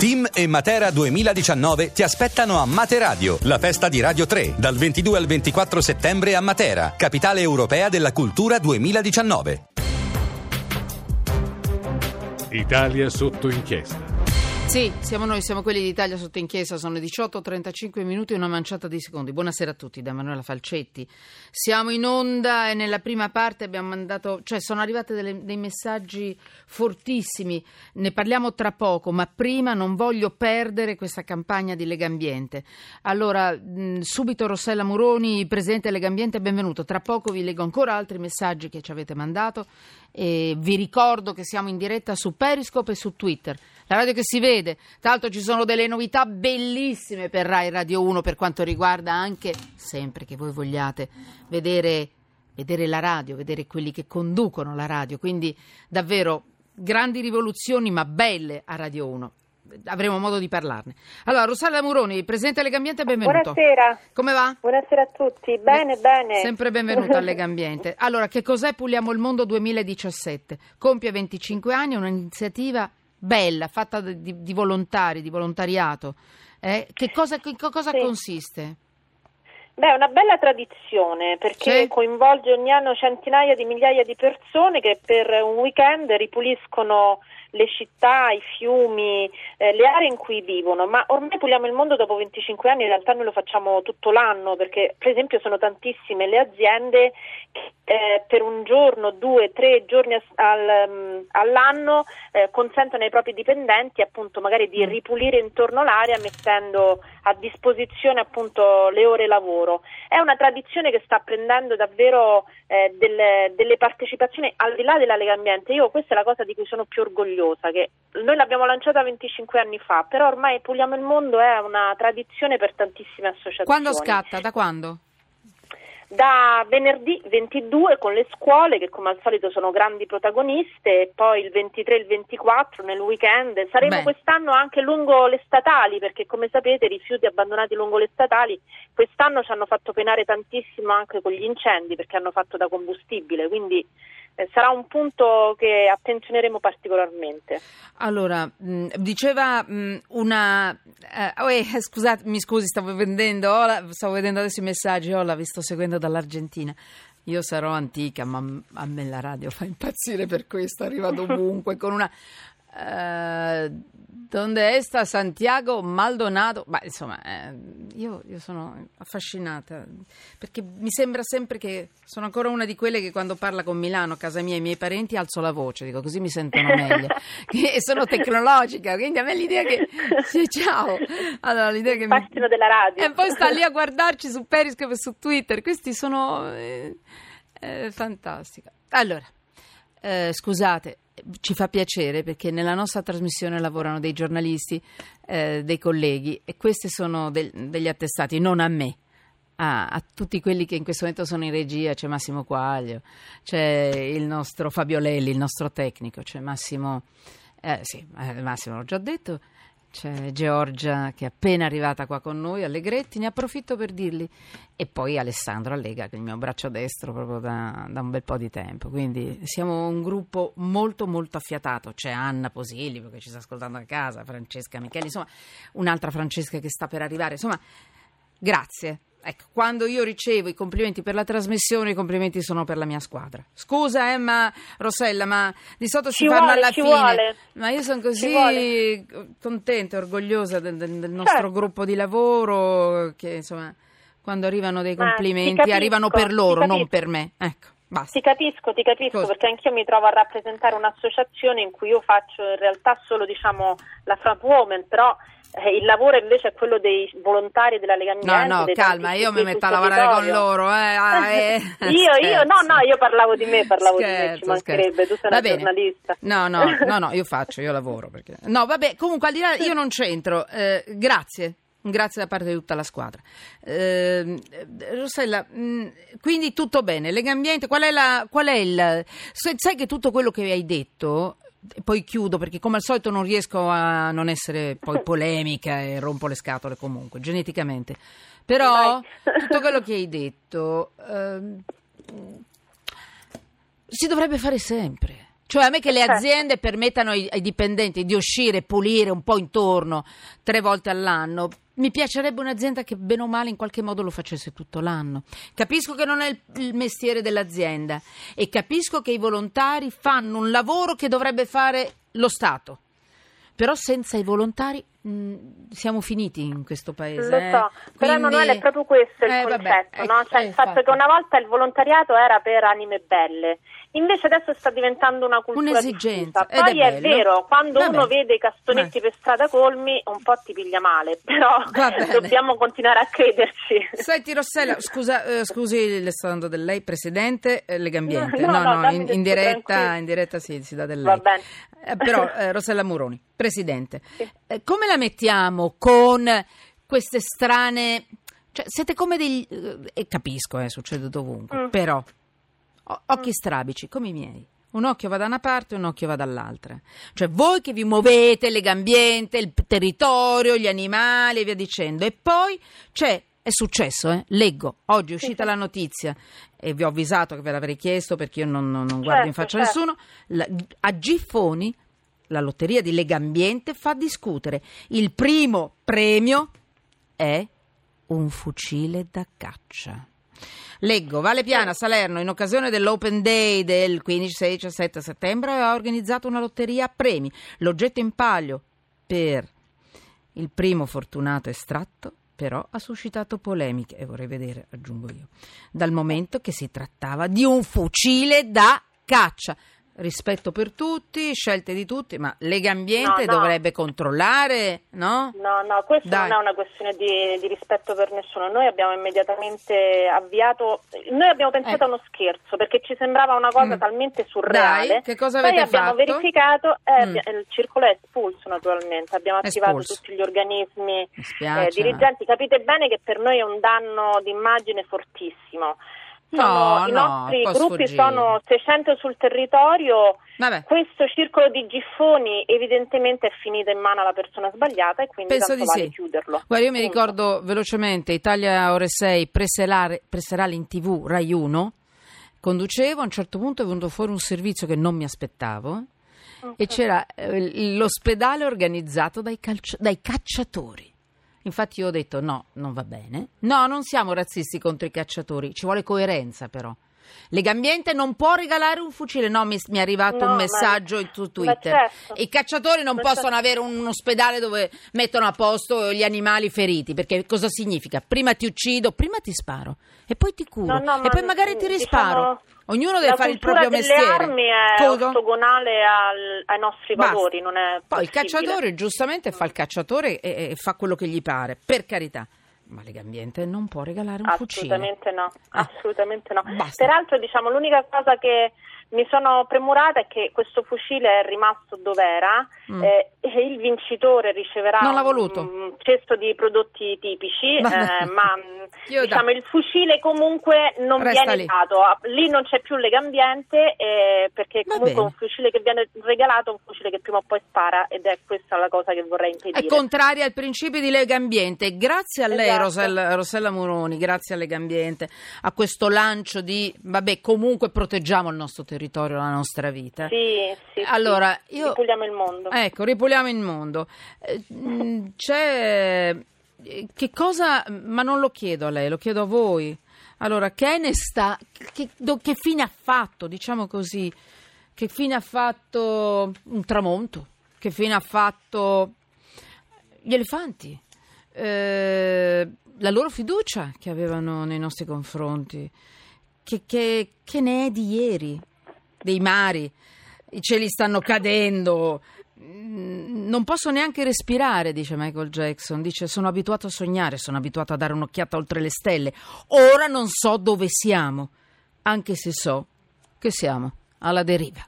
Team e Matera 2019 ti aspettano a Materadio, la festa di Radio 3, dal 22 al 24 settembre a Matera, capitale europea della cultura 2019. Italia sotto inchiesta. Sì, siamo noi, siamo quelli d'Italia sotto inchiesta, sono le 18.35 minuti e una manciata di secondi. Buonasera a tutti da Emanuela Falcetti. Siamo in onda e nella prima parte abbiamo mandato, cioè sono arrivati dei messaggi fortissimi, ne parliamo tra poco, ma prima non voglio perdere questa campagna di Legambiente. Allora, mh, subito Rossella Muroni, Presidente Legambiente, benvenuto. Tra poco vi leggo ancora altri messaggi che ci avete mandato e vi ricordo che siamo in diretta su Periscope e su Twitter. La radio che si vede, tra l'altro ci sono delle novità bellissime per Rai Radio 1 per quanto riguarda anche, sempre che voi vogliate, vedere, vedere la radio, vedere quelli che conducono la radio, quindi davvero grandi rivoluzioni ma belle a Radio 1 avremo modo di parlarne. Allora, Rossella Muroni, Presidente Legambiente, benvenuto. Buonasera. Come va? Buonasera a tutti. Bene, bene. Sempre benvenuta a Legambiente. Allora, che cos'è Puliamo il Mondo 2017? Compie 25 anni, è un'iniziativa bella, fatta di, di volontari, di volontariato. Eh? Che cosa, che cosa Sì. consiste? Beh, è una bella tradizione perché Sì. coinvolge ogni anno centinaia di migliaia di persone che per un weekend ripuliscono le città, i fiumi, eh, le aree in cui vivono, ma ormai puliamo il mondo dopo 25 anni, in realtà noi lo facciamo tutto l'anno perché per esempio sono tantissime le aziende che eh, per un giorno, due, tre giorni al- mm, all'anno eh, consentono ai propri dipendenti appunto magari di ripulire intorno l'area mettendo a disposizione appunto le ore lavoro. È una tradizione che sta prendendo davvero eh, delle, delle partecipazioni al di là della Lega Ambiente. Io questa è la cosa di cui sono più orgogliosa, che noi l'abbiamo lanciata 25 anni fa, però ormai Puliamo il Mondo è una tradizione per tantissime associazioni. Quando scatta? Da quando? Da venerdì 22 con le scuole che come al solito sono grandi protagoniste e poi il 23 e il 24 nel weekend. Saremo Beh. quest'anno anche lungo le statali perché come sapete i rifiuti abbandonati lungo le statali quest'anno ci hanno fatto penare tantissimo anche con gli incendi perché hanno fatto da combustibile, quindi sarà un punto che attenzioneremo particolarmente. Allora, mh, diceva mh, una... eh, oh, eh, scusate, mi scusi, stavo vedendo, la- stavo vedendo adesso i messaggi, oh, la vi sto seguendo dall'Argentina. Io sarò antica, ma a me la radio fa impazzire per questo, arriva dovunque con una... eh, donde esta Santiago Maldonado? Ma insomma, eh, io, io sono affascinata perché mi sembra sempre che sono ancora una di quelle che quando parla con Milano, casa mia e i miei parenti, alzo la voce, dico così mi sentono meglio. che sono tecnologica, quindi a me l'idea che. Sì, ciao! Allora, l'idea che mi. della radio. E poi sta lì a guardarci su Periscope e su Twitter. Questi sono eh, eh, fantastica. Allora, eh, scusate, ci fa piacere perché nella nostra trasmissione lavorano dei giornalisti, eh, dei colleghi e questi sono del- degli attestati, non a me. A, a tutti quelli che in questo momento sono in regia, c'è Massimo Quaglio, c'è il nostro Fabio Lelli, il nostro tecnico, c'è Massimo, eh, sì, eh, Massimo l'ho già detto, c'è Giorgia che è appena arrivata qua con noi, Allegretti, ne approfitto per dirgli, e poi Alessandro Allega, che è il mio braccio destro proprio da, da un bel po' di tempo. Quindi siamo un gruppo molto molto affiatato. C'è Anna Posillipo che ci sta ascoltando a casa, Francesca Micheli, insomma, un'altra Francesca che sta per arrivare. Insomma, grazie. Ecco, quando io ricevo i complimenti per la trasmissione, i complimenti sono per la mia squadra. Scusa, Emma Rossella, ma di solito si Ci fanno vuole, alla ci fine. vuole. Ma io sono Ci così contenta e orgogliosa del, del- del nostro Certo. gruppo di lavoro che insomma quando arrivano dei complimenti capisco, arrivano per loro, non per me. Ecco, basta. Ti capisco, ti capisco Cosa? perché anch'io mi trovo a rappresentare un'associazione in cui io faccio in realtà solo diciamo la front woman, però eh, il lavoro invece è quello dei volontari della Lega No, Ambiente. no, dei calma, io mi metto a lavorare con loro. Eh, ah, eh. io, io, no, Scherzo. no, io parlavo di me, parlavo di me, Scherzo, ci mancherebbe, scherzo. tu sei Va una bene. giornalista. No, no, no, no, io faccio, io lavoro. Perché... No, vabbè, comunque al di là, io non c'entro. Eh, grazie. Grazie da parte di tutta la squadra. Eh, Rossella, mh, quindi tutto bene. Lega Ambiente, qual è, la, qual è il. Sai che tutto quello che hai detto, poi chiudo perché come al solito non riesco a non essere poi polemica e rompo le scatole comunque, geneticamente. Però tutto quello che hai detto ehm, si dovrebbe fare sempre. Cioè a me che le Certo. aziende permettano ai, ai dipendenti di uscire e pulire un po' intorno tre volte all'anno. Mi piacerebbe un'azienda che bene o male in qualche modo lo facesse tutto l'anno. Capisco che non è il, il mestiere dell'azienda e capisco che i volontari fanno un lavoro che dovrebbe fare lo Stato. Però senza i volontari mh, siamo finiti in questo paese. Lo eh. so, però Quindi- Emanuele è proprio questo il Eh, vabbè, concetto, eh, no? Cioè eh, il fatto infatti. che una volta il volontariato era per anime belle, invece adesso sta diventando una cultura Un'esigenza, diffusa. Poi è è, vero, quando Vabbè. uno vede i castonetti Beh. per strada colmi un po' ti piglia male, però dobbiamo continuare a crederci. Senti Rossella, scusa, eh, scusi le sto dando del lei, Presidente eh, Legambiente. No, no, in, del in tu, diretta, in diretta sì, si dà del lei. Eh, però eh, Rossella Muroni, Presidente, eh, come la mettiamo con queste strane... Cioè, siete come degli... eh, e capisco, eh, succede dovunque, Mm. però o- occhi strabici come i miei. Un occhio va da una parte e un occhio va dall'altra. Cioè voi che vi muovete, Legambiente, il territorio, gli animali e via dicendo. E poi c'è, è successo, eh? leggo, oggi è uscita la notizia e vi ho avvisato che ve l'avrei chiesto perché io non, non- non guardo in Certo, faccia a certo. nessuno. La- a Giffoni la lotteria di Legambiente fa discutere. Il primo premio è un fucile da caccia. Leggo, Vale Piana, Salerno, in occasione dell'Open Day del 15, 16, 17 settembre ha organizzato una lotteria a premi. L'oggetto in palio per il primo fortunato estratto però ha suscitato polemiche, e vorrei vedere, aggiungo io, dal momento che si trattava di un fucile da caccia. Rispetto per tutti, scelte di tutti, ma Lega Ambiente No, no. dovrebbe controllare, no? No, no, questo Dai. non è una questione di, di rispetto per nessuno. Noi abbiamo immediatamente avviato, noi abbiamo pensato Eh. a uno scherzo perché ci sembrava una cosa Mm. talmente surreale. Dai, che cosa Poi avete abbiamo fatto? verificato, eh, Mm. il circolo è espulso naturalmente, abbiamo attivato espulso. tutti gli organismi eh, dirigenti. Capite bene che per noi è un danno d'immagine fortissimo. No, Sono- I no, nostri può gruppi sfuggire. sono 600 sul territorio. Vabbè. Questo circolo di giffoni evidentemente è finito in mano alla persona sbagliata e quindi Penso tanto di vale sì. chiuderlo. Guarda, io mi Punto. ricordo velocemente Italia Ore 6, preserale, preserale in tv Rai 1. Conducevo, a un certo punto è venuto fuori un servizio che non mi aspettavo e c'era eh, l'ospedale organizzato dai, calcio- dai cacciatori. Infatti io ho detto no, non va bene. No, non siamo razzisti contro i cacciatori, ci vuole coerenza però. Legambiente non può regalare un fucile. No, mi, mi è arrivato No, un ma- messaggio su ma Twitter. certo. I cacciatori non Ma possono certo. avere un ospedale dove mettono a posto gli animali feriti, perché cosa significa? Prima ti uccido, prima ti sparo e poi ti curo No, no, e poi magari ti diciamo, risparo. Ognuno deve la fare il cultura proprio delle mestiere. armi è Scusa? ortogonale al- ai nostri Basta. valori, non è Poi il possibile. cacciatore giustamente fa il cacciatore e, e fa quello che gli pare, per carità. Ma Legambiente non può regalare un fucile. Assolutamente no, Ah. assolutamente no. Basta. Peraltro, diciamo, l'unica cosa che mi sono premurata è che questo fucile è rimasto dov'era Mm. eh, e il vincitore riceverà un- cesto di prodotti tipici, eh, ma Io diciamo, da- il fucile comunque non Resta viene lì. dato, lì non c'è più legambiente eh, perché Va comunque bene. un fucile che viene regalato è un fucile che prima o poi spara ed è questa la cosa che vorrei È impedire. contraria al principio di Lega Ambiente. Grazie a lei, Esatto. Rosella, Rossella Muroni, grazie a Lega Ambiente, a questo lancio di, vabbè, comunque proteggiamo il nostro territorio, la nostra vita. Sì, sì, sì. Allora, io- Ripuliamo il mondo. Ecco, ripuliamo il mondo. Eh, mh, c'è. eh, Che cosa. Ma non lo chiedo a lei, lo chiedo a voi. Allora, che ne sta. Che, do- che fine ha fatto, diciamo così? Che fine ha fatto un tramonto? Che fine ha fatto gli elefanti? Eh, la loro fiducia che avevano nei nostri confronti? Che, che- che ne è di ieri? Dei mari? I cieli stanno cadendo. Mm, Non posso neanche respirare, dice Michael Jackson. Dice: Sono abituato a sognare, sono abituato a dare un'occhiata oltre le stelle. Ora non so dove siamo, anche se so che siamo alla deriva.